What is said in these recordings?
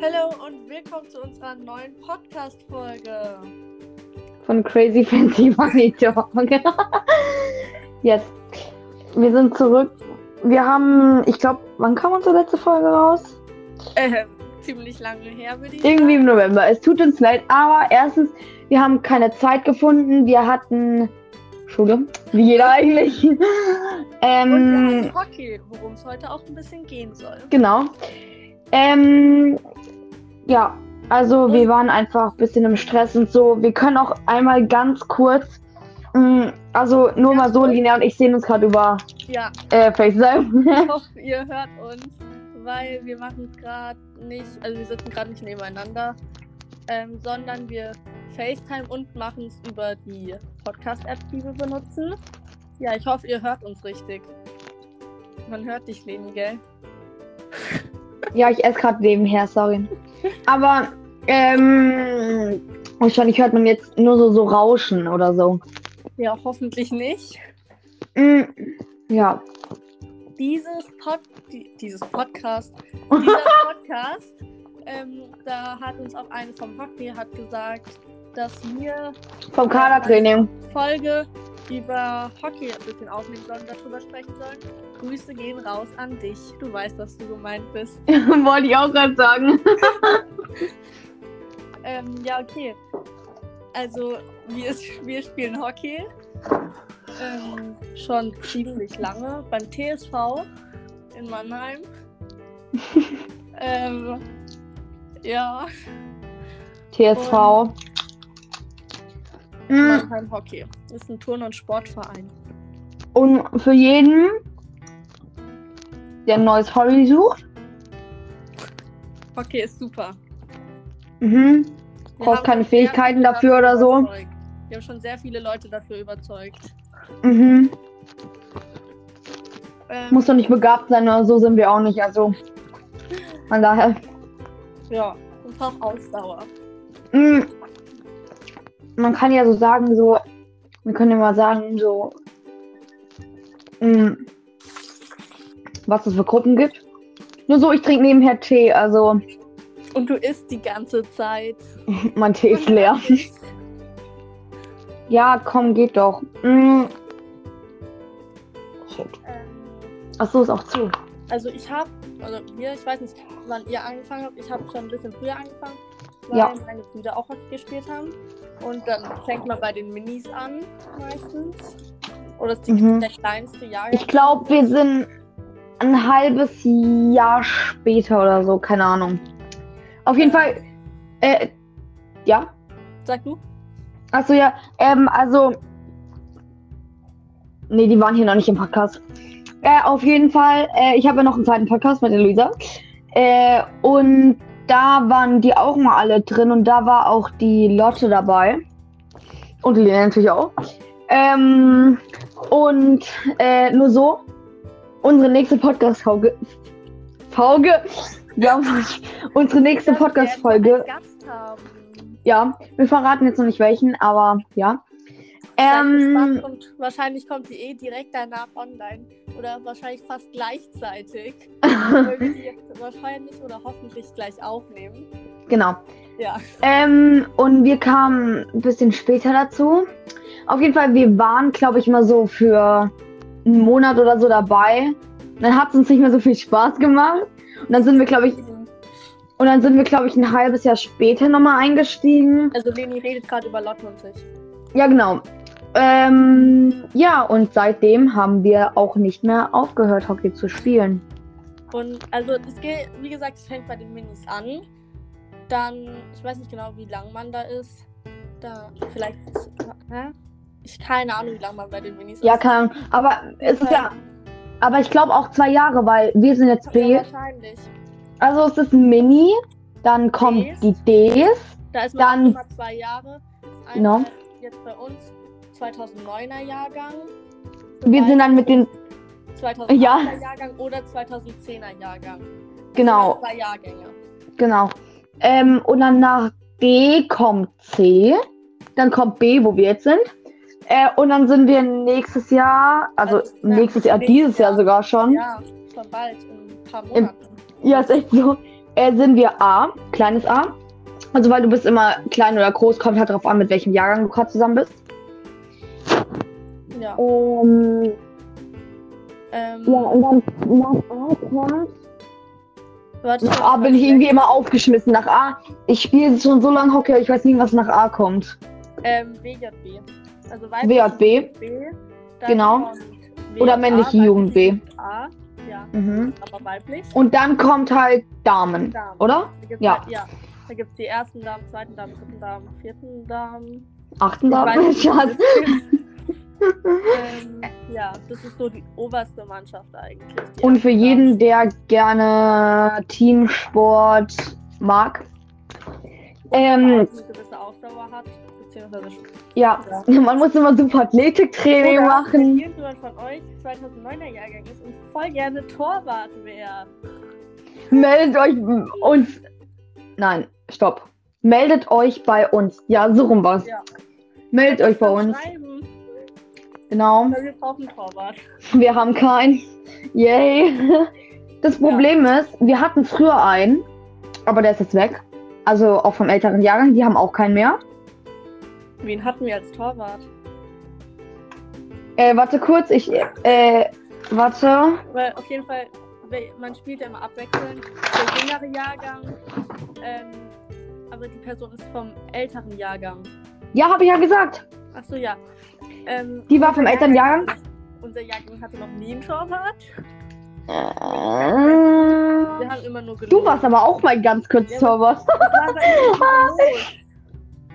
Hallo und willkommen zu unserer neuen Podcast-Folge. Von Crazy Fancy Money Talk. Jetzt. Wir sind zurück. Wir haben, ich glaube, wann kam unsere letzte Folge raus? Äh, ziemlich lange her, würde ich Irgendwie im sagen. November. Es tut uns leid, aber erstens, wir haben keine Zeit gefunden. Wir hatten Schule, wie jeder eigentlich. Und ähm, haben Hockey, worum es heute auch ein bisschen gehen soll. genau. Ähm, ja, also wir waren einfach ein bisschen im Stress und so. Wir können auch einmal ganz kurz, mh, also nur Ja, mal so. Lina und ich sehen uns gerade über Ja, äh, FaceTime. ich hoffe, ihr hört uns, weil wir machen es gerade nicht, also wir sitzen gerade nicht nebeneinander, ähm, sondern wir FaceTime und machen es über die Podcast-App, die wir benutzen. Ja, ich hoffe, ihr hört uns richtig. Man hört dich, Leni, gell? Ja, ich esse gerade nebenher, sorry. Aber, ähm, wahrscheinlich hört man jetzt nur so, so Rauschen oder so. Ja, hoffentlich nicht. Mm, ja. dieses, Pod die, dieses Podcast, dieser Podcast, ähm, da hat uns auch eine vom Hockey hat gesagt, dass wir Vom Kadertraining. Folge über Hockey ein bisschen aufnehmen sollen, darüber sprechen sollen. Grüße gehen raus an dich. Du weißt, dass du gemeint bist. Wollte ich auch gerade sagen. Ähm, ja, okay. Also, wir, wir spielen Hockey. Ähm, schon ziemlich lange beim TSV in Mannheim. ähm, ja, TSV. Mm, Mannheim Hockey. Ist ein Turn- und Sportverein. Und für jeden, der ein neues Hobby sucht, Hockey ist super. mhm. Haben keine Fähigkeiten dafür oder so. überzeugt. Wir haben schon sehr viele Leute dafür überzeugt. Mhm. Ähm, Muss doch nicht begabt sein oder so sind wir auch nicht. Also, von daher. ja, und braucht Ausdauer. Mm, Man kann ja so sagen, so, wir können ja mal sagen, so, mm, was es für Gruppen gibt. Nur so, ich trinke nebenher Tee, also Und du isst die ganze Zeit. mein Tee ist leer. Ja, komm, geht doch. Mm. Shit. Ähm, Achso, ist auch zu. Also ich habe, also wir, ich weiß nicht, wann ihr angefangen habt. Ich habe schon ein bisschen früher angefangen, weil Ja. meine Brüder auch Hockey gespielt haben. Und dann fängt man bei den Minis an, meistens. Oder ist die, Mhm. der kleinste Jahrgang. Ich glaube, wir sind ein halbes Jahr später oder so, keine Ahnung. Auf jeden Fall, äh, ja. Sag du? Achso, ja, ähm, also. Nee, die waren hier noch nicht im Podcast. Äh, auf jeden Fall, äh, ich habe ja noch einen zweiten Podcast mit der Luisa. Äh, und da waren die auch mal alle drin und da war auch die Lotte dabei. Und die Lena natürlich auch. Ähm, und äh, nur so, unsere nächste Podcast-Folge. Folge. Ja, unsere nächste Podcast-Folge. Ja, wir verraten jetzt noch nicht welchen, aber ja. Ähm, und wahrscheinlich kommt die eh direkt danach online. Oder wahrscheinlich fast gleichzeitig. weil wir die wahrscheinlich oder hoffentlich gleich aufnehmen. genau. Ja. Ähm, und wir kamen ein bisschen später dazu. Auf jeden Fall, wir waren, glaube ich, mal so für einen Monat oder so dabei. Dann hat es uns nicht mehr so viel Spaß gemacht. Und dann sind wir, glaube ich, und dann sind wir, glaube ich, ein halbes Jahr später nochmal eingestiegen. Also Leni redet gerade über Lotte und sich. Ja, genau. Ähm, ja, und seitdem haben wir auch nicht mehr aufgehört, Hockey zu spielen. Und also es geht, wie gesagt, es fängt bei den Minis an. Dann, ich weiß nicht genau, wie lang man da ist. Da vielleicht. Hä? Ich keine Ahnung, wie lange man bei den Minis Ja, ist. keine Ahnung. Aber es ist ja. Aber ich glaube auch zwei Jahre, weil wir sind jetzt Ja, B. wahrscheinlich. Also es ist ein Mini, dann kommt Ds. die Ds. Da ist man Dann- immer zwei Jahre. Genau. Einmal Jetzt bei uns 2009er Jahrgang. Wir sind dann mit den. 2008er Ja. Jahrgang oder 2010er Jahrgang. Genau, Zwei Jahrgänge. genau. Ähm, und dann nach D kommt C. Dann kommt B, wo wir jetzt sind. Äh, und dann sind wir nächstes Jahr, also Also, nächstes Jahr, dieses Jahr Jahr. sogar schon. Ja, schon bald, in ein paar Monaten. Ja, ist echt so. äh, sind wir A, kleines A. Also weil du bist immer klein oder groß, kommt halt darauf an, mit welchem Jahrgang du gerade zusammen bist. Ja. Ähm, Ähm, ja, und dann nach A kommt. warte, Nach A bin ich irgendwie immer aufgeschmissen. Nach A, ich spiele schon so lange Hockey, ich weiß nie, was nach A kommt. Ähm, WJB. Also WJB. B, Genau. Oder männliche Jugend B. A, ja, Mhm. aber weiblich. Und dann kommt halt Damen, Damen. oder? Ja. Halt, ja. Da gibt es die ersten Damen, zweiten Damen, dritten Damen, vierten Damen. Achten Ich weiß ähm, ja, das ist so die oberste Mannschaft eigentlich. Und für jeden, der gerne Teamsport mag. Ähm, eine gewisse Ausdauer hat, beziehungsweise ja, man muss immer super Athletiktraining Oder machen. Wenn irgendjemand von euch 2009er Jahrgang ist und voll gerne Torwart wäre. Meldet euch uns. Nein, stopp. Meldet euch bei uns. Ja, so rum war's. Ja. Meldet euch bei uns. Schreiben, Genau. wir brauchen einen Torwart. Wir haben keinen. Yay. Das Problem ist, wir hatten früher einen, aber der ist jetzt weg. Also auch vom älteren Jahrgang, die haben auch keinen mehr. Wen hatten wir als Torwart? Äh, warte kurz, ich, äh, warte. Weil auf jeden Fall, man spielt ja immer abwechselnd. Der jüngere Jahrgang, ähm, aber die Person ist vom älteren Jahrgang. Ja, habe ich ja gesagt. Achso, ja. Ähm, Die war vom unser älteren Jahrgang? Unser Jahrgang hatte noch nie einen Torwart. Äh, Wir haben immer nur gelobt. du warst aber auch mal ganz kurz Ja, Torwart.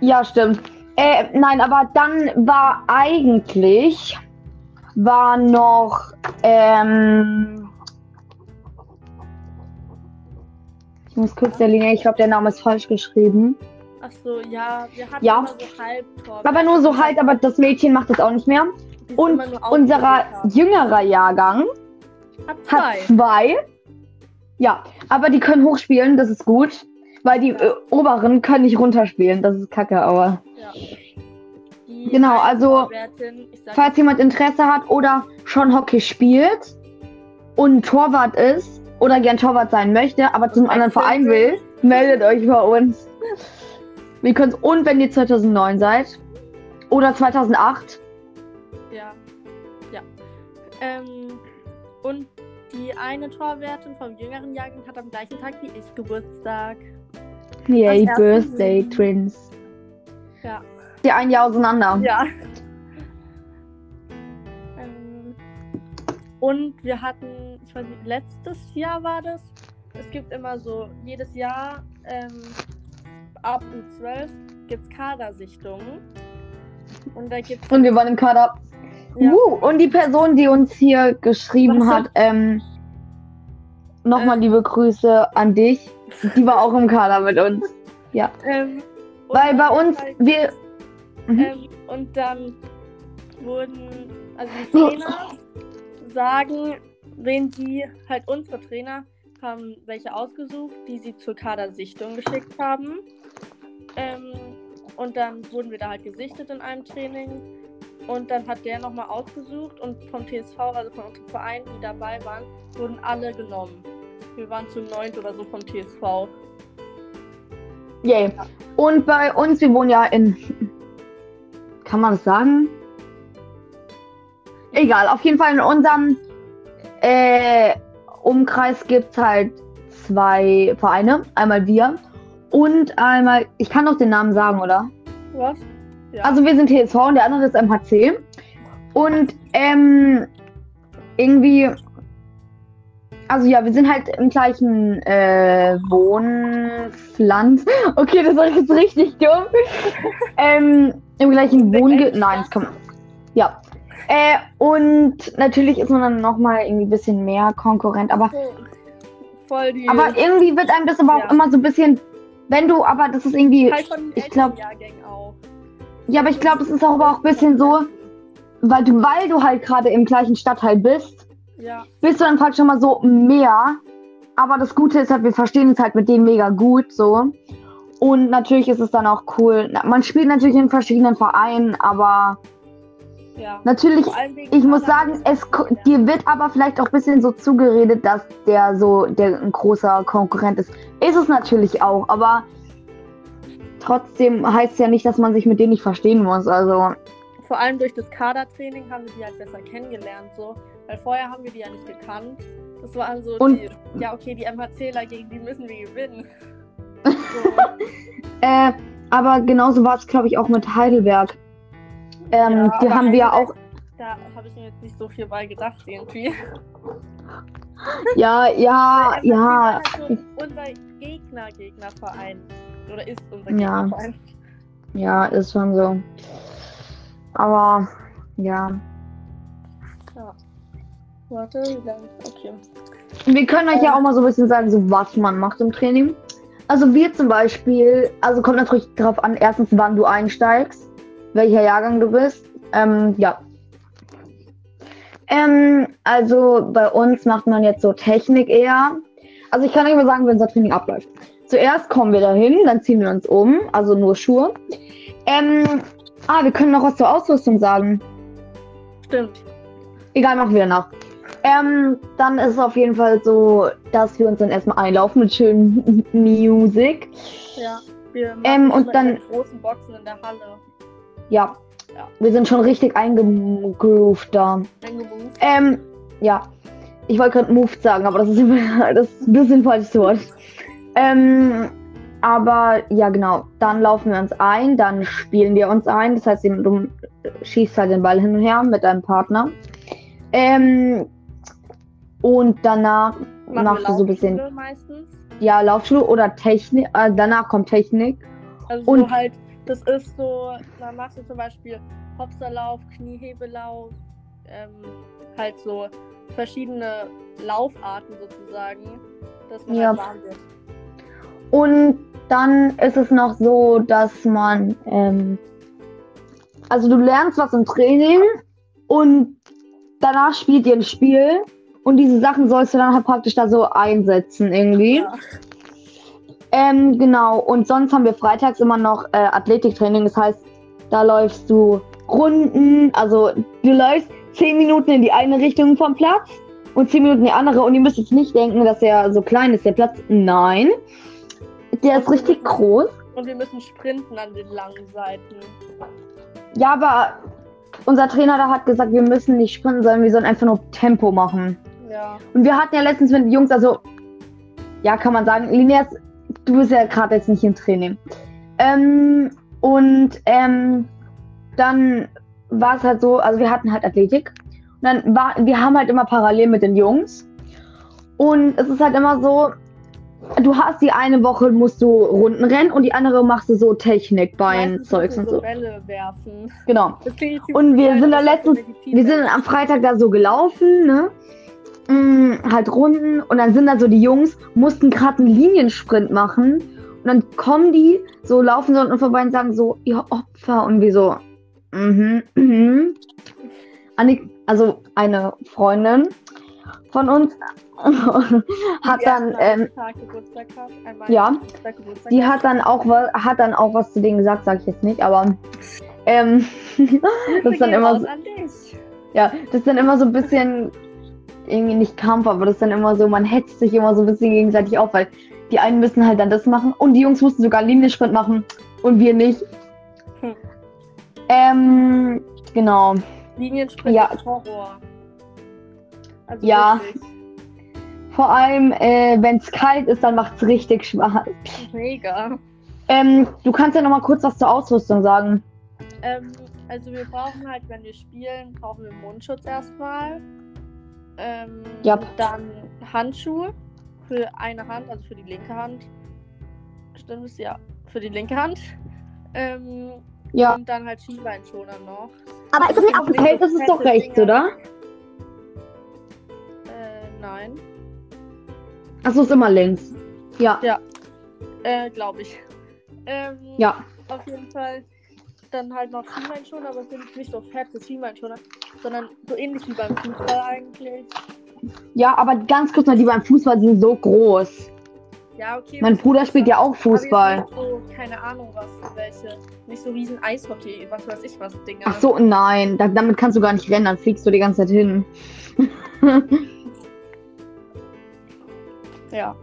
Ja, stimmt. Äh, nein, aber dann war eigentlich war noch ähm, ich muss kurz der Linie, ich glaube der Name ist falsch geschrieben. Achso, ja, wir hatten Ja. immer so Halbtorwart. Aber nur so halt, aber das Mädchen macht das auch nicht mehr. Und haben. jüngerer Jahrgang Hat hat zwei. zwei. Ja, aber die können hochspielen, das ist gut. Weil die äh, oberen können nicht runterspielen, das ist kacke, aber. Ja. Genau, also, Falls jemand Interesse hat oder schon Hockey spielt und Torwart ist oder gern Torwart sein möchte, aber zum anderen Verein will, meldet euch bei uns. Wir können und wenn ihr 2009 seid oder 2008, Ja. Ja. Ähm, und die eine Torwärtin vom jüngeren Jahrgang hat am gleichen Tag wie ich Geburtstag. yay, Birthday Juli. Twins. Ja. Die ein Jahr auseinander. Ja. ähm, und wir hatten, ich weiß nicht, letztes Jahr war das. Es gibt immer so, jedes Jahr ähm, ab U12 gibt es Kadersichtungen. Und da gibt es. Und wir waren im Kader. Ja. Uh, und die Person, die uns hier geschrieben Was hat, ähm, nochmal Äh. liebe Grüße an dich. Die war auch im Kader mit uns. Ähm, und Weil bei uns, wir. Mhm. Ähm, und dann wurden, also die Trainer sagen, wen sie, halt unsere Trainer, haben welche ausgesucht, die sie zur Kadersichtung geschickt haben. Ähm, und dann wurden wir da halt gesichtet in einem Training. Und dann hat der nochmal ausgesucht und vom TSV, also von unserem Verein, die dabei waren, wurden alle genommen. Wir waren zu neunt oder so vom TSV. Yay. Und bei uns, wir wohnen ja in. Kann man das sagen? Egal, auf jeden Fall in unserem äh, Umkreis gibt es halt zwei Vereine. Einmal wir und einmal. Ich kann doch den Namen sagen, oder? Was? Ja. Also wir sind TSV und der andere ist MHC. Und ähm, irgendwie. Also ja, wir sind halt im gleichen äh, Wohnpflanz. Okay, das war jetzt richtig dumm. ähm, Im gleichen Der Wohnge... gleichen Nein, das kann man. Ja. Äh, und natürlich ist man dann nochmal irgendwie ein bisschen mehr Konkurrent, aber voll die. aber irgendwie wird einem das aber auch Ja. immer so ein bisschen, wenn du, aber das ist irgendwie, halt ich älteren glaub- Jahrgängen auch. ja, aber ich glaube, es ist auch aber auch ein bisschen so, weil du, weil du halt gerade im gleichen Stadtteil bist, Ja, bist du dann praktisch schon mal so mehr. Aber das Gute ist halt, wir verstehen uns halt mit denen mega gut so. Und natürlich ist es dann auch cool. Man spielt natürlich in verschiedenen Vereinen, aber ja. natürlich, ich muss sagen, es dir wird aber vielleicht auch ein bisschen so zugeredet, dass der so, der ein großer Konkurrent ist, Ist es natürlich auch, aber trotzdem heißt es ja nicht, dass man sich mit denen nicht verstehen muss. Also, Vor allem durch das Kadertraining haben wir die halt besser kennengelernt, so. Weil vorher haben wir die ja nicht gekannt. Das waren so Und- die, ja okay, die MHCler, gegen die müssen wir gewinnen. So, äh, aber genauso war es, glaube ich, auch mit Heidelberg. Ähm, Ja, die haben wir ja auch, da habe ich mir jetzt nicht so viel bei gedacht irgendwie. ja, ja, ja, halt so unser Gegner, Gegnerverein. Oder ist unser Ja. Gegnerverein. ja, ist schon so. Aber, ja. Ja. Warte, wie lange? Okay. Wir können euch ja auch mal so ein bisschen sagen, so was man macht im Training. Also wir zum Beispiel, also kommt natürlich darauf an, erstens, wann du einsteigst, welcher Jahrgang du bist. Ähm, ja. Ähm, also bei uns macht man jetzt so Technik eher. Also ich kann euch mal sagen, wie unser Training abläuft. Zuerst kommen wir dahin, dann ziehen wir uns um, also nur Schuhe. Ähm, ah, wir können noch was zur Ausrüstung sagen. Stimmt. Egal, machen wir nach. Ähm, dann ist es auf jeden Fall so, dass wir uns dann erstmal einlaufen mit schönen Musik. Ja. Wir machen Ähm, und dann- großen Boxen in der Halle. Ja. Ja. Wir sind schon richtig eingegroovt da. Eingebucht. Ähm, ja. Ich wollte gerade moved sagen, aber das ist, immer, das ist ein bisschen falsches Wort. Ähm, aber ja, genau. Dann laufen wir uns ein, dann spielen wir uns ein. Das heißt, du schießt halt den Ball hin und her mit deinem Partner. Ähm, und danach Machen machst du so ein bisschen meistens. ja, Laufschule oder Technik. Äh, danach kommt Technik. Also Und- so halt, das ist so, da machst du zum Beispiel Hopserlauf, Kniehebelauf, ähm, halt so verschiedene Laufarten sozusagen, dass man Ja. halt warm wird. Und dann ist es noch so, dass man, ähm, also du lernst was im Training und danach spielt ihr ein Spiel und diese Sachen sollst du dann halt praktisch da so einsetzen irgendwie. Ja. Ähm, genau. Und sonst haben wir freitags immer noch äh, Athletiktraining. Das heißt, da läufst du Runden. Also du läufst 10 Minuten in die eine Richtung vom Platz und 10 Minuten in die andere. Und ihr müsst jetzt nicht denken, dass er so klein ist, der Platz. Nein. Der ist richtig groß. Und wir müssen sprinten an den langen Seiten. Ja, aber unser Trainer da hat gesagt, wir müssen nicht sprinten, sondern wir sollen einfach nur Tempo machen. Ja. Und wir hatten ja letztens mit den Jungs, also, ja, kann man sagen, Lineas, du bist ja gerade jetzt nicht im Training. Ähm, und ähm, dann war es halt so, also wir hatten halt Athletik. Und dann war, wir haben halt immer parallel mit den Jungs. Und es ist halt immer so, du hast die eine Woche musst du Runden rennen und die andere machst du so Technik, Bein, Zeugs und so. Bälle werfen. Genau. Und wir sind da letztens- Medizin. Wir sind am Freitag da so gelaufen, ne? Mm, halt Runden und dann sind da so die Jungs, mussten gerade einen Liniensprint machen und dann kommen die, so laufen so uns vorbei und sagen so, ihr Opfer und wir so, mhm, mhm. Annik, also eine Freundin von uns hat dann, ähm, ja. Die hat. dann auch was, hat dann auch was zu denen gesagt, sag ich jetzt nicht, aber ähm, das ist dann immer so-. Ja, das ist dann immer so ein bisschen, irgendwie nicht Kampf, aber das ist dann immer so, man hetzt sich immer so ein bisschen gegenseitig auf, weil die einen müssen halt dann das machen und die Jungs mussten sogar Liniensprint machen und wir nicht. Hm. Ähm, genau. Liniensprint Ja. ist Horror. Also Ja. wirklich. Vor allem, äh, wenn es kalt ist, dann macht es richtig Spaß. Mega. Ähm, du kannst ja noch mal kurz was zur Ausrüstung sagen. Ähm, also wir brauchen halt, wenn wir spielen, brauchen wir Mundschutz erstmal. Ähm, Ja. Dann Handschuhe für eine Hand, also für die linke Hand. Stimmt es? Ja, für die linke Hand. Ähm, Ja. Und dann halt Schienbeinschoner noch. Aber ist das nicht auf dem Feld? Das ist doch rechts, oder? Äh, nein. Achso, ist immer links. Ja. Äh, glaube ich. Ähm, Ja. Auf jeden Fall. Dann halt noch Schienbeinschoner, aber sind nicht so fette Schienbeinschoner, sondern so ähnlich wie beim Fußball eigentlich. Ja, aber ganz kurz mal, die beim Fußball sind so groß. Ja, okay. Mein Bruder spielt ja auch Fußball. so, keine Ahnung, was für welche. Nicht so riesen Eishockey, was weiß ich was, Dinger. Ach so, nein, da, damit kannst du gar nicht rennen, dann fliegst du die ganze Zeit hin. Ja.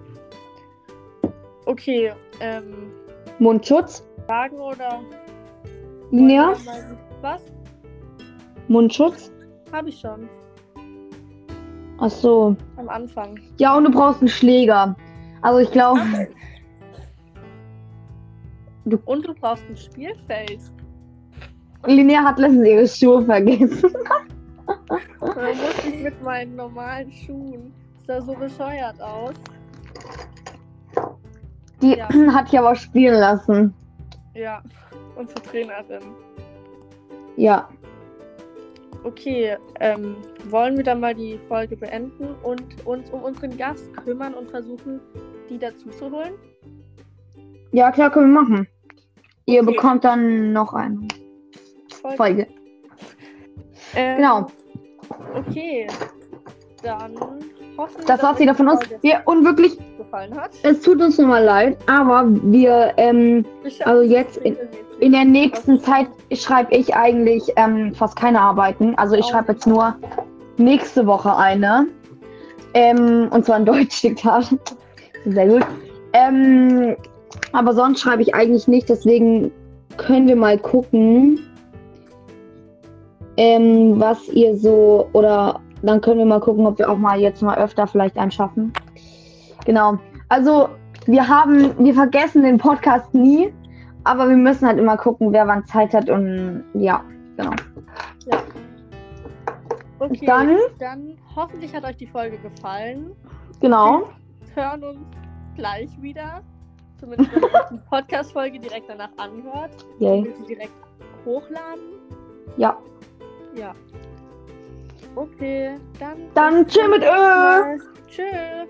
Okay, ähm, Mundschutz? Fragen oder? Linear? Was? Mundschutz? Habe ich schon. Ach so. Am Anfang. Ja, und du brauchst einen Schläger. Also ich glaube, Und du brauchst ein Spielfeld. Linnea hat letztens ihre Schuhe vergessen. Da muss ich mit meinen normalen Schuhen. Sah so bescheuert aus. Die Ja. hat ich aber spielen lassen. Ja, unsere Trainerin. Ja. Okay, ähm, wollen wir dann mal die Folge beenden und uns um unseren Gast kümmern und versuchen, die dazu zu holen? Ja, klar, können wir machen. Ihr Okay. bekommt dann noch eine Folge. Folge. Ähm, Genau. Okay, dann hoffen wir, Das war's dass wieder von uns. Folge Wir, und wirklich, gefallen hat. es tut uns nochmal leid, aber wir, ähm, also jetzt in-. In der nächsten Zeit schreibe ich eigentlich ähm, fast keine Arbeiten. Also ich schreibe jetzt nur nächste Woche eine. Ähm, und zwar ein Deutschdiktat. Sehr gut. Ähm, aber sonst schreibe ich eigentlich nicht, deswegen können wir mal gucken, ähm, was ihr so oder dann können wir mal gucken, ob wir auch mal jetzt mal öfter vielleicht einen schaffen. Genau. Also wir haben, wir vergessen den Podcast nie, aber wir müssen halt immer gucken, wer wann Zeit hat und ja, genau. Okay, Dann- dann hoffentlich hat euch die Folge gefallen. Genau. Wir hören uns gleich wieder. Zumindest wenn ihr die Podcast-Folge direkt danach anhört. Yay. Wir sie direkt hochladen. Ja. Ja. Okay, dann. Dann chill mit Ö. Tschüss.